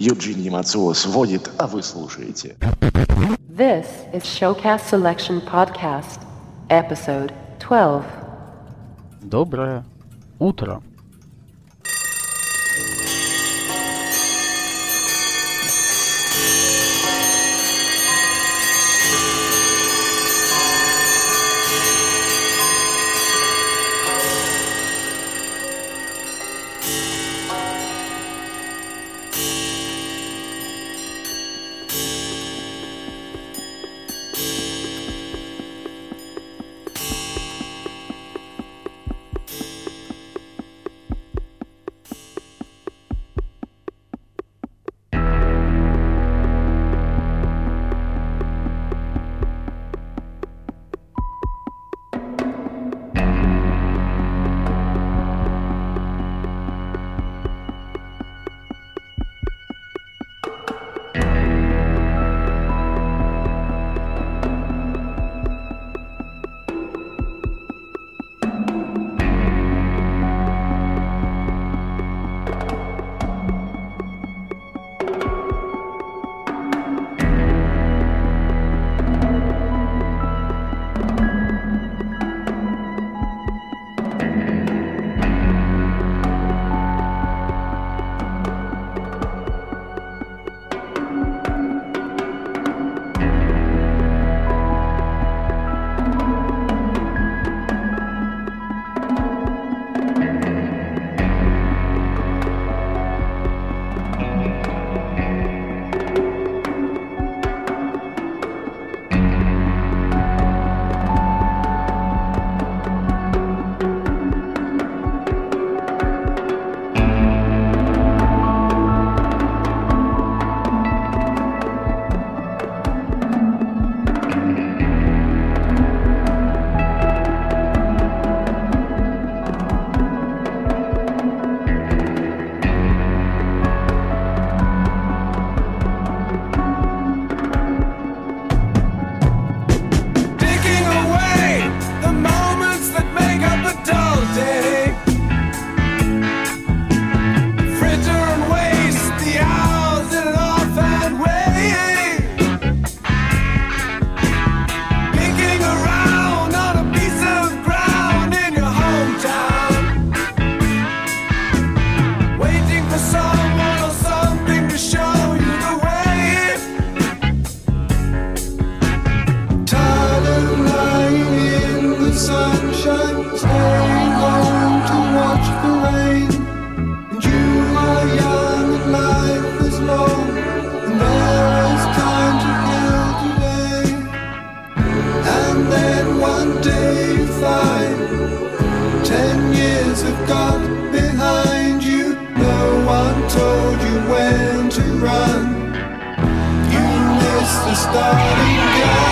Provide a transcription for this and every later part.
Евгений Мацуо сводит, а вы слушаете. This is Showcast Selection Podcast, episode 12. Доброе утро. starting gun.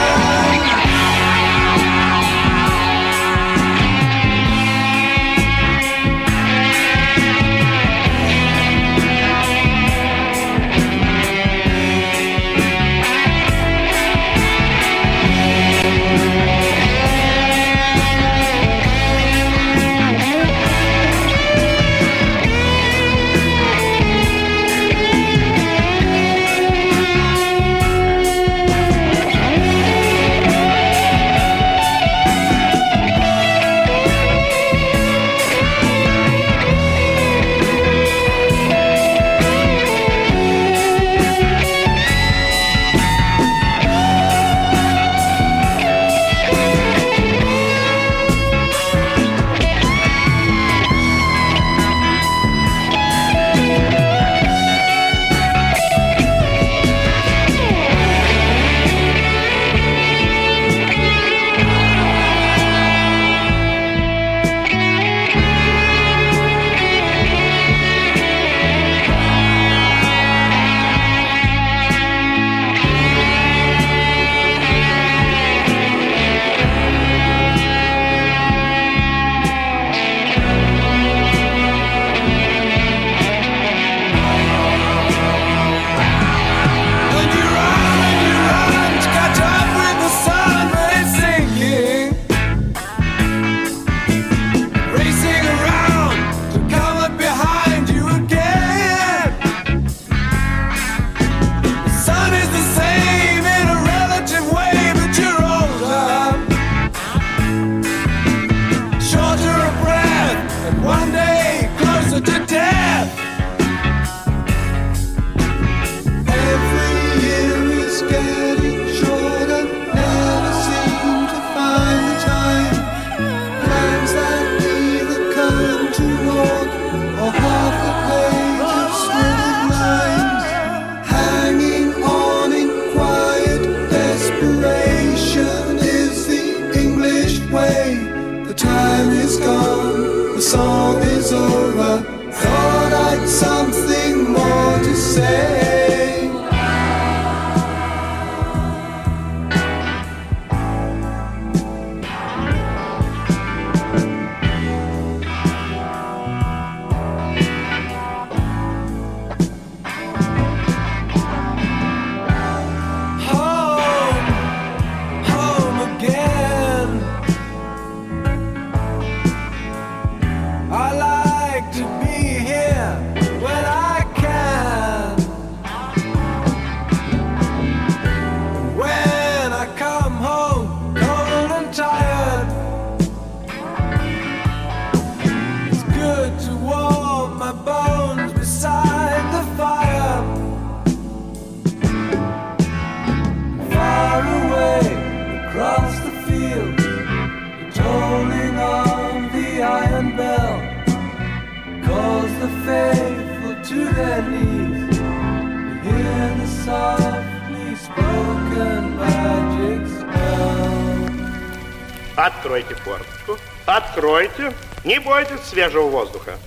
свежего воздуха.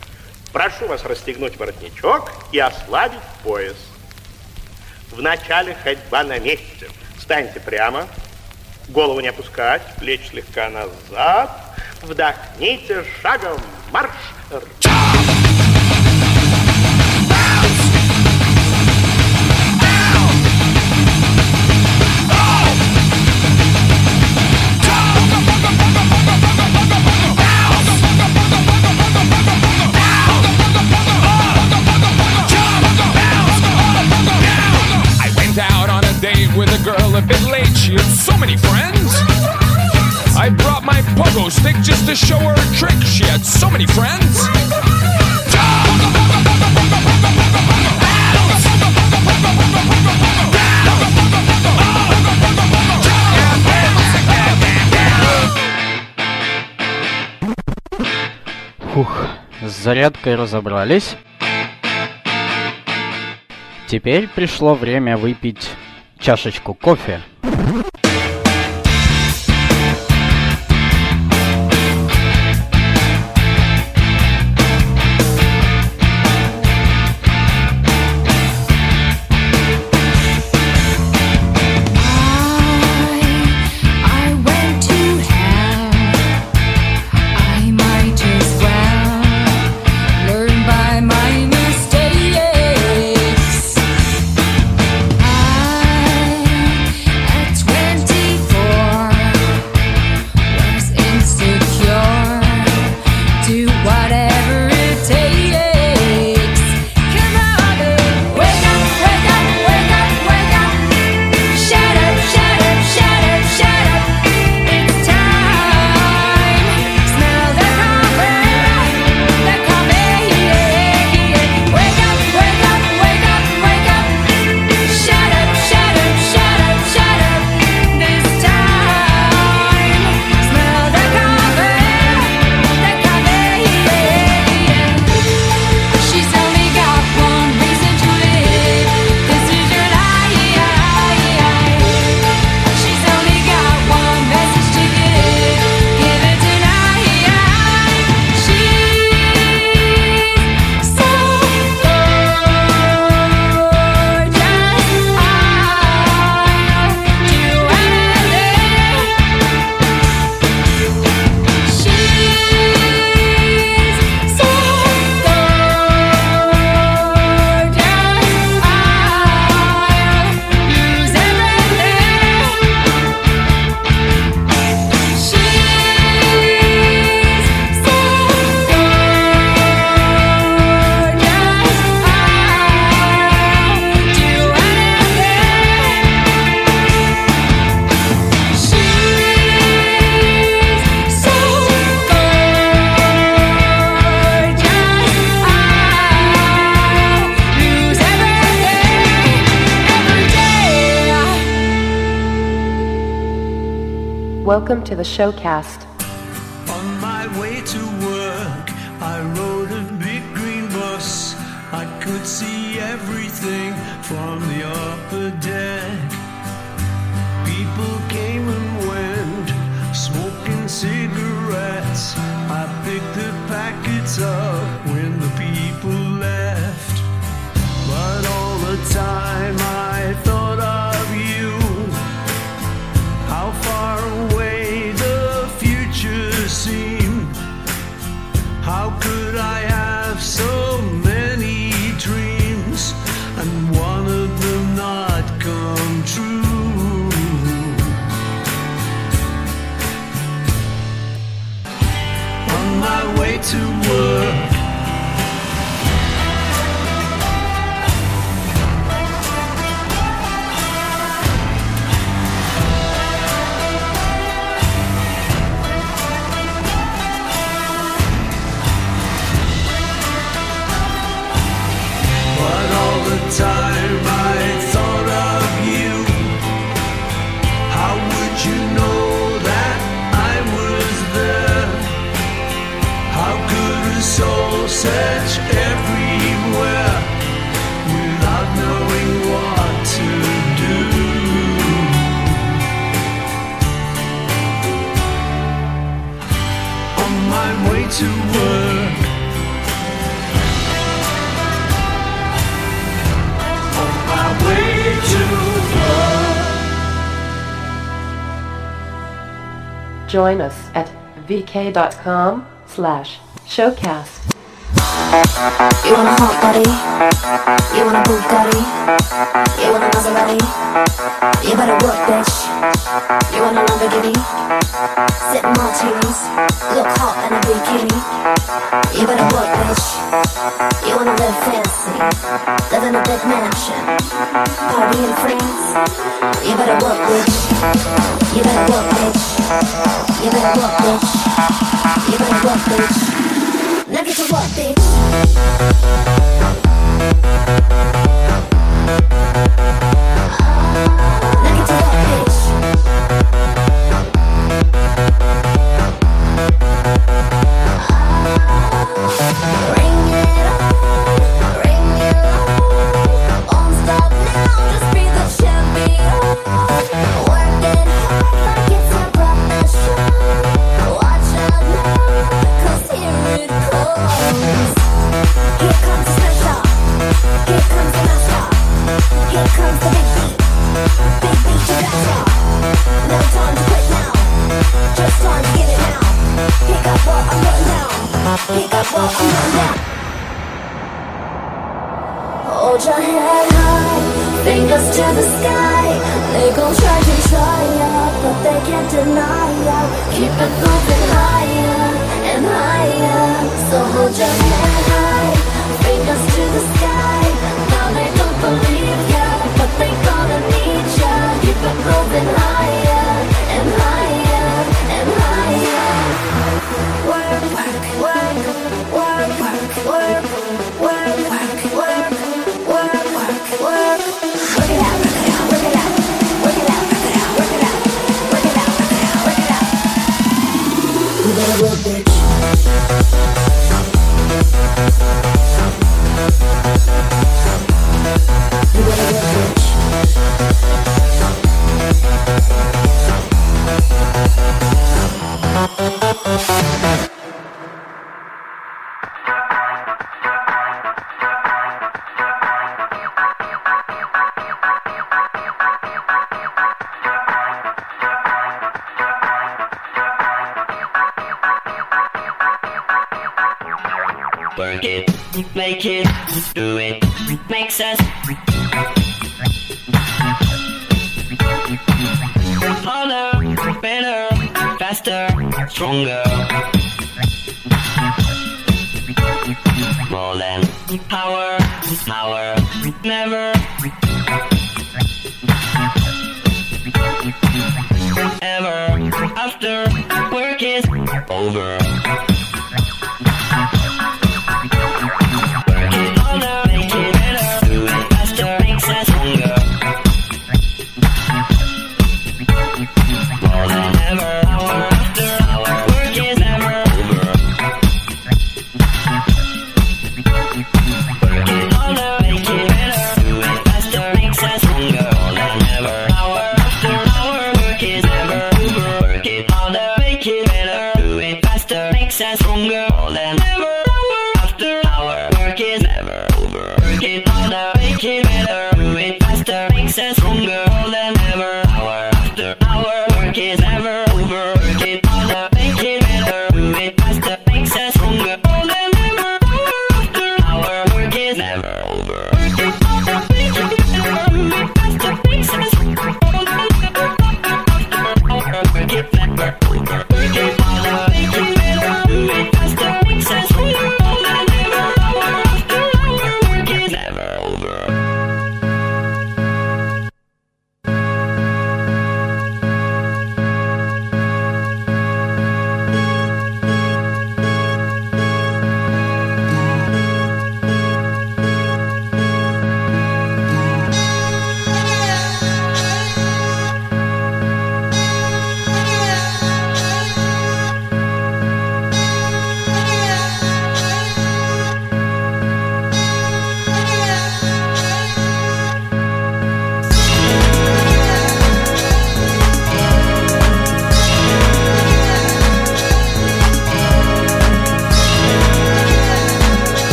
Прошу вас расстегнуть воротничок и ослабить пояс. Вначале ходьба на месте. Встаньте прямо, голову не опускать, плечи слегка назад. Вдохните шагом марш. broomstick just to show her a trick. She had so many friends. Фух, с зарядкой разобрались. Теперь пришло время выпить чашечку кофе. Welcome to the showcast. Join us at vk.com slash showcast. You want a hot body? You want a Bugatti? You want a Maserati? You better work, bitch. You want a Lamborghini? Sip martinis, look hot in a bikini. You better work, bitch. You wanna live fancy, live in a big mansion, party in France. You better work, bitch. You better work, bitch. You better work, bitch. You better work, bitch. Now get to work, bitch. Now get to work, bitch. Bring it Work it, make it, do it, makes us. Harder, better, faster, stronger. More than power, power, never. Ever after work is over.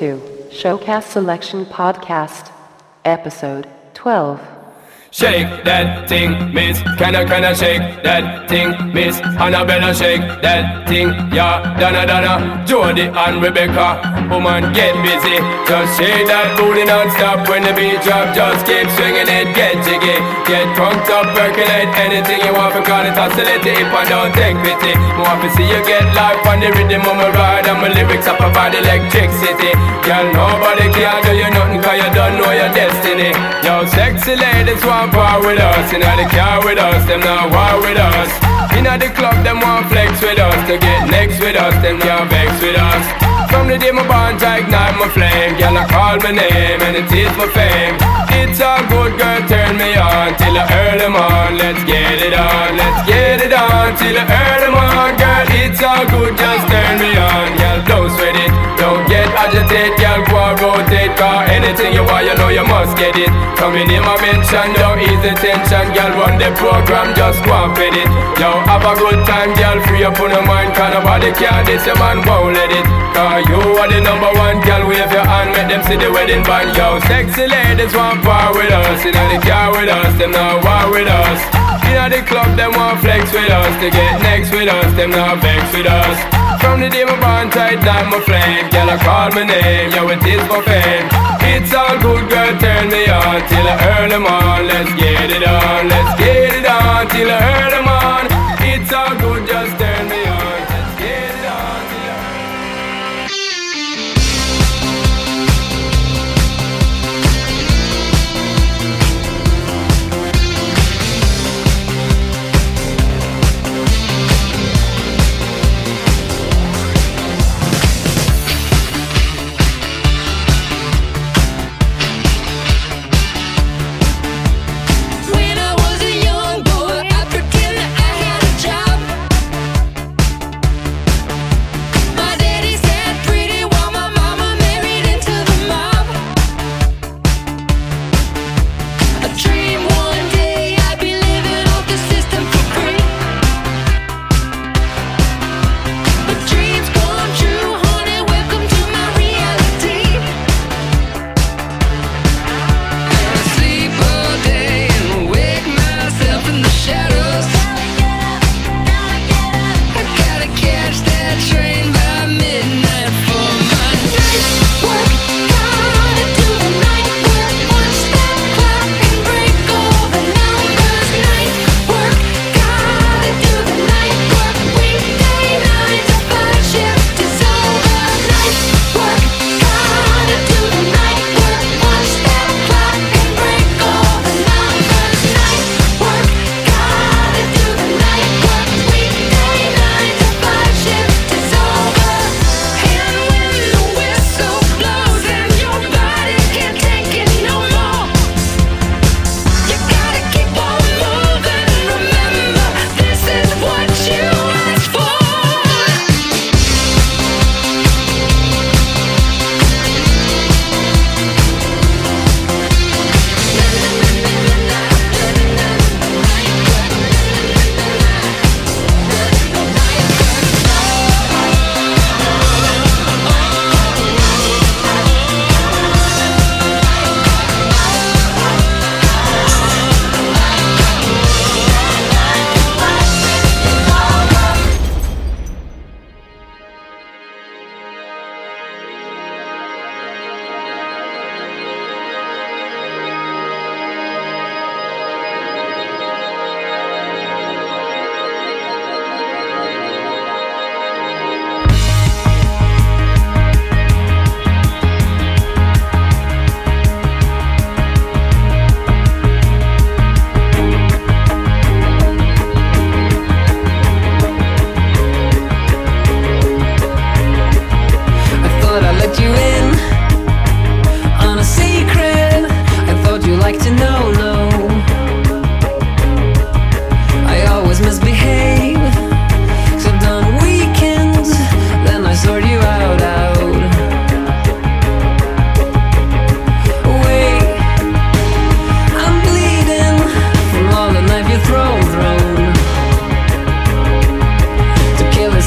To Showcast Selection Podcast, Episode 12. Shake that thing, miss. Can I, can I shake that thing, miss? Annabella, shake that thing, yeah. Donna, Donna, Jody and Rebecca. Woman, get busy. Just shake that booty non-stop when the beat drop. Just keep swinging it, get jiggy. Get drunk up, percolate anything you want. Because it's oscillating if I don't take pity. More want to see you get life on the rhythm of my ride. And my lyrics up about electricity. Girl, nobody can do you nothing cause you don't know your destiny. Yo, sexy ladies want part with us. Inna the car with us, them not war with us. Inna the club, them want flex with us. To get next with us, them can't vex with us. From the day my bond, I ignite my flame. Girl, I call my name and it is my fame. It's all good, girl, turn me on till I earn them on. Let's get it on, let's get it on till I earn them on. Girl, it's all good, just turn me on. Girl, don't sweat it, don't get agitated. Girl, go and rotate, cause anything you want, you know you must get it. Coming in my mention, don't ease the tension. Girl, run the program, just go and fit it. Yo, have a good time, girl, free up on your mind. Cause nobody can this, your man won't let it. Cause you are the number one, girl, wave your hand, make them see the wedding band. Yo, sexy ladies want part with us. Inna the car with us, them not war with us. Inna the club, them want flex with us. To get next with us, them not vex with us. From the day my bond tight, down my flame. Girl, I call my name, yo, it is for fame. It's all good, girl, turn me on till I earn them on. Let's get it on, let's get it on till I earn them on. It's all good, just turn me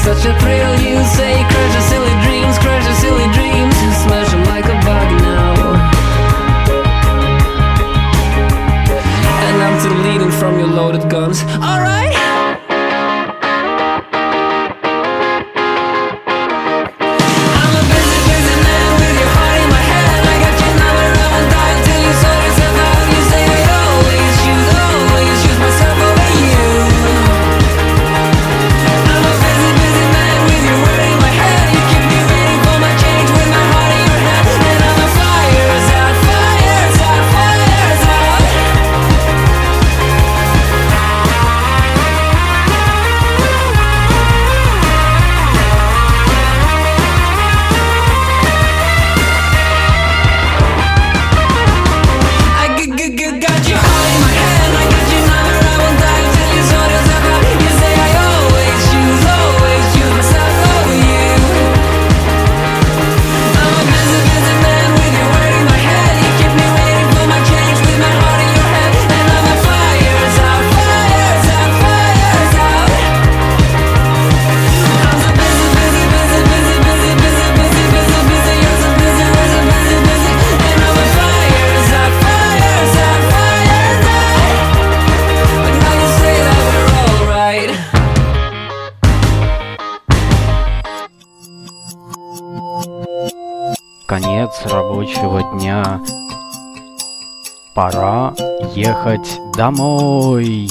such a thrill, you say. Crush конец рабочего дня. Пора ехать домой.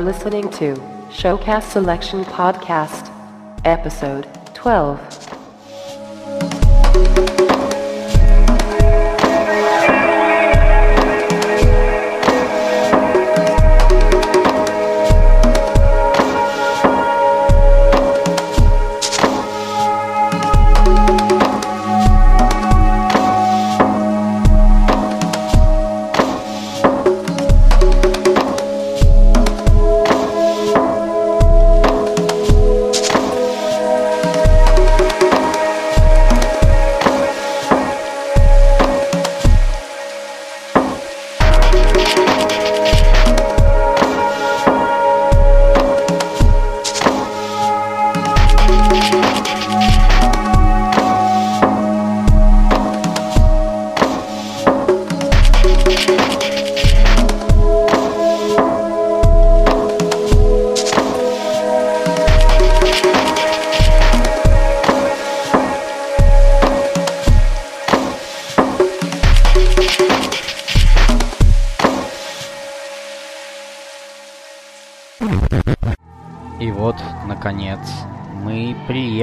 Are listening to Showcast Selection Podcast, Episode 12.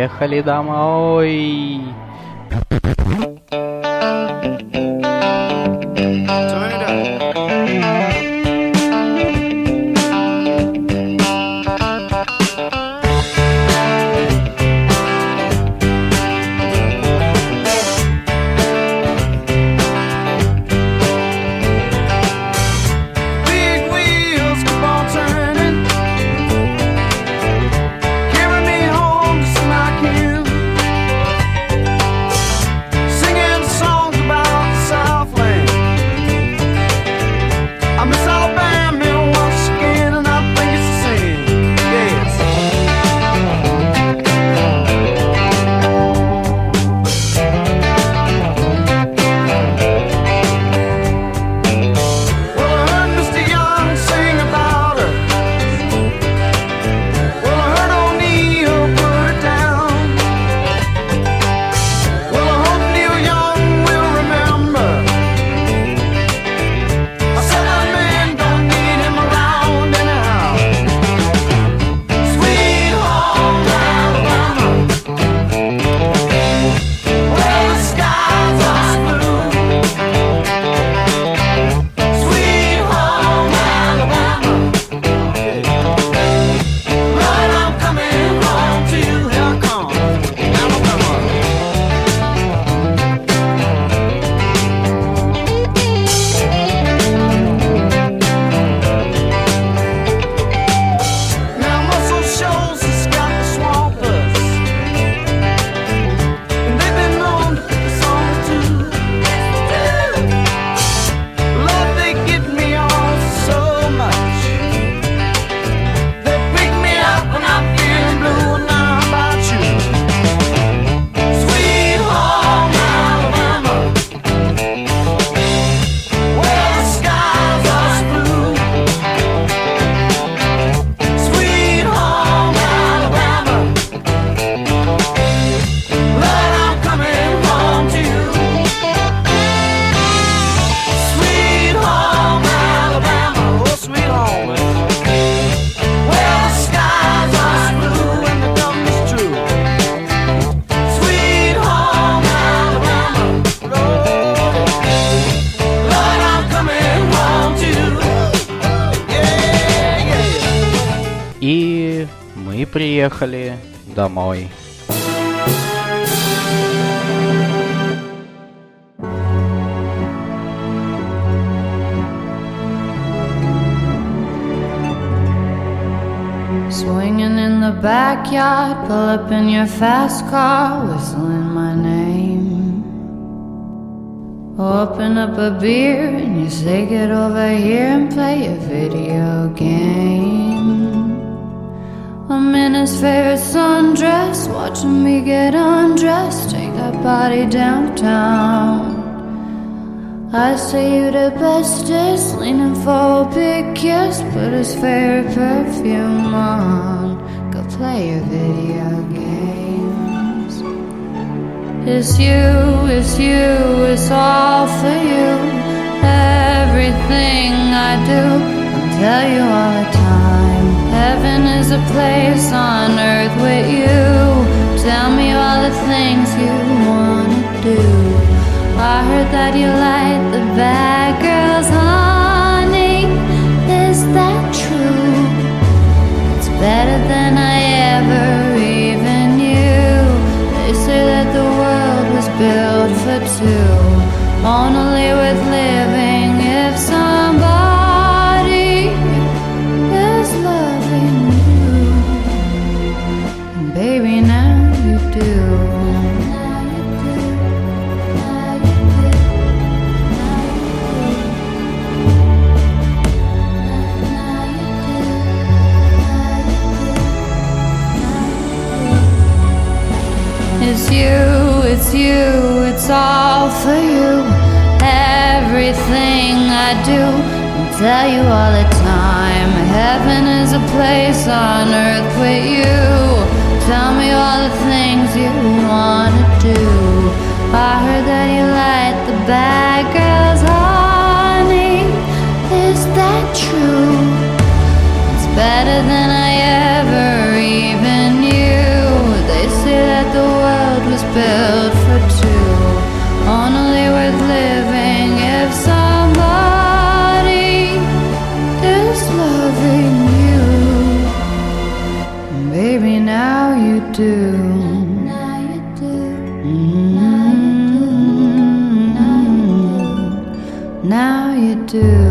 خلیدم او приехали домой. Swinging in the backyard, pull up in your fast car, whistling my name. Open up a beer and you say, Get over here and play a video game. His favorite sundress, watching me get undressed, take that body downtown. I say you the bestest, leaning for a big kiss, put his favorite perfume on, go play your video games. It's you, it's you, it's all for you. Everything I do, I'll tell you all the time. Heaven is a place on earth with you. Tell me all the things you wanna do. I heard that you like the bad girls, honey. Is that true? It's better than I ever even knew. They say that the world was built for two. Only with living you, it's all for you. Everything I do, I tell you all the time. Heaven is a place on earth with you. Tell me all the things you wanna do. I heard that you like you do. Mm-hmm. Now you do. Now you do.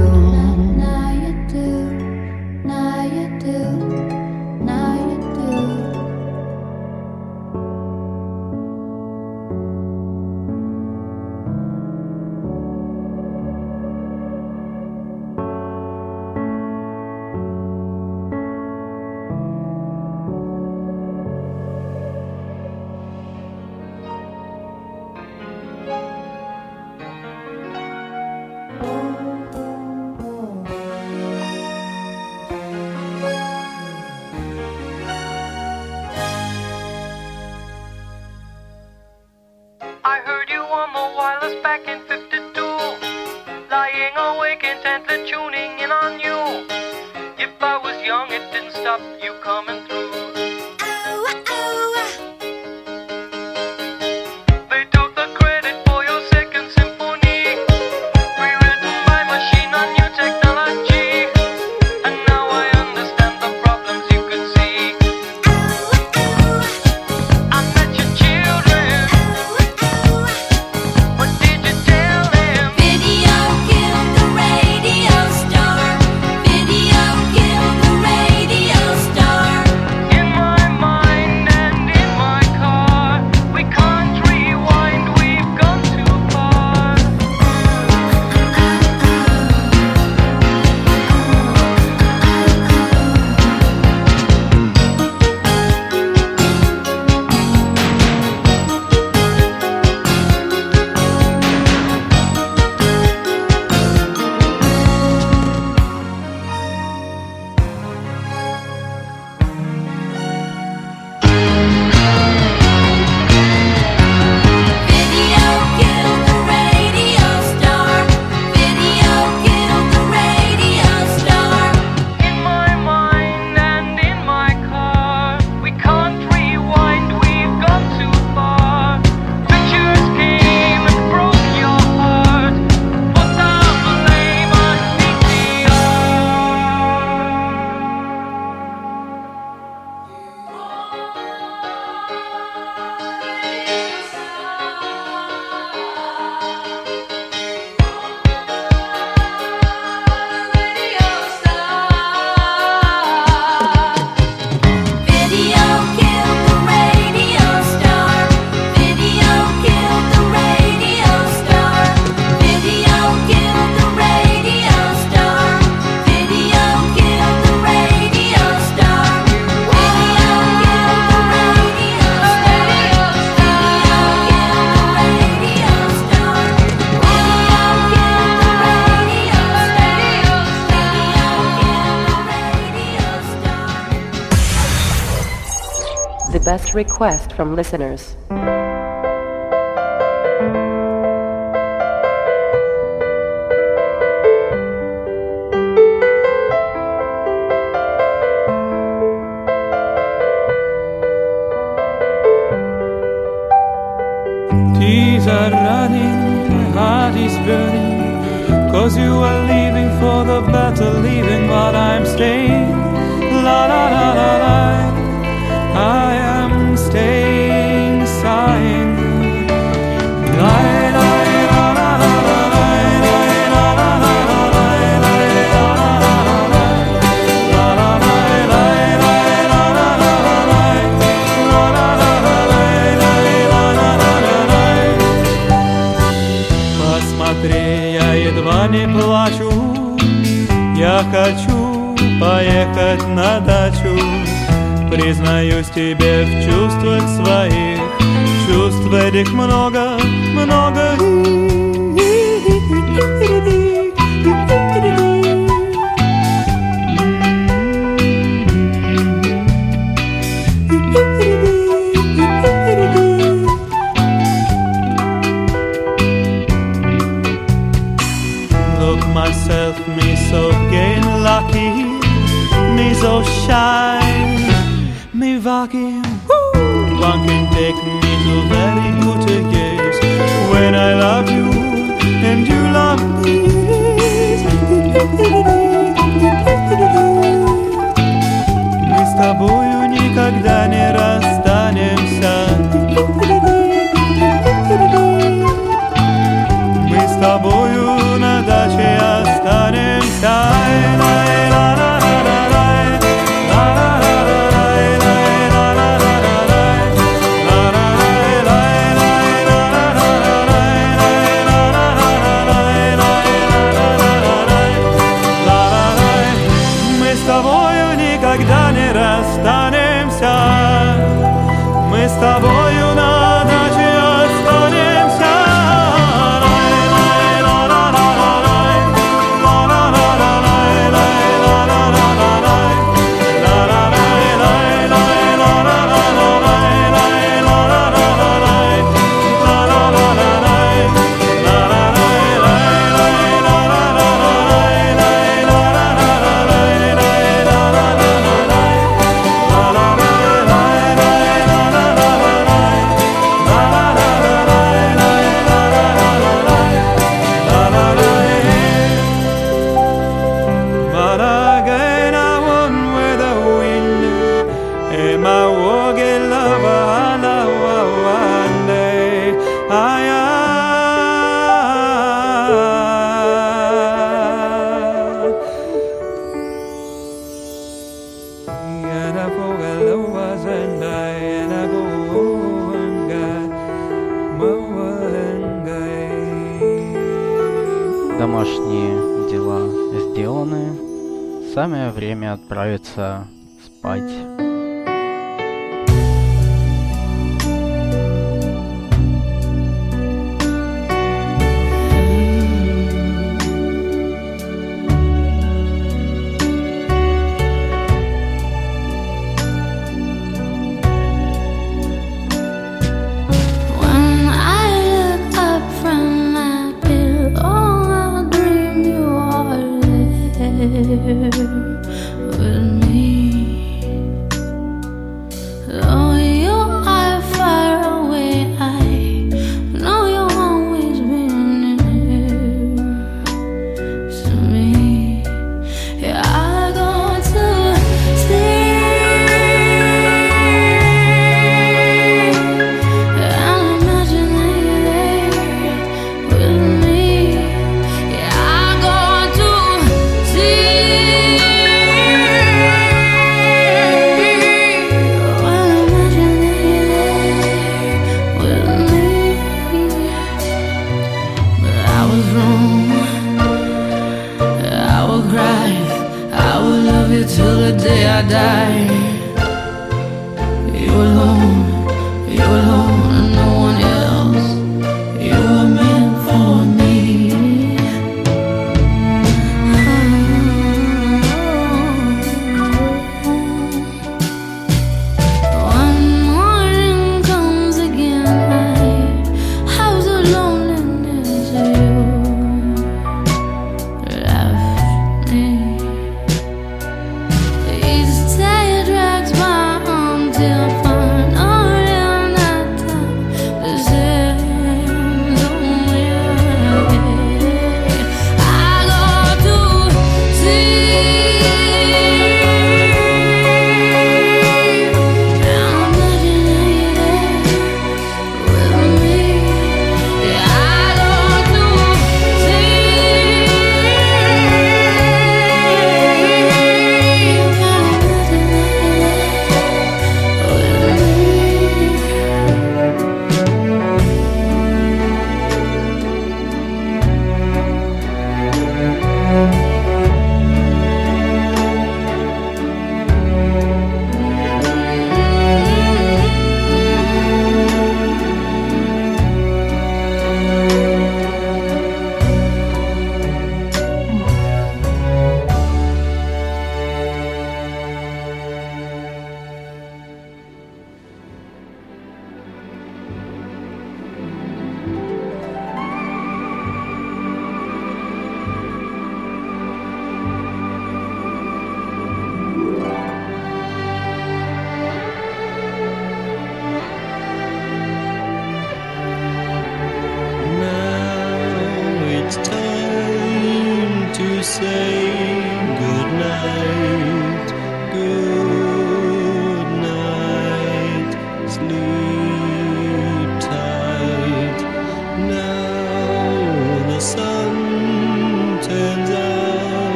request from listeners. Tears are running, my heart is burning, cause you are тебе в чувствах своих. Чувств этих много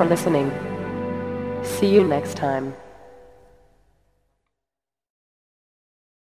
for listening. See you next time.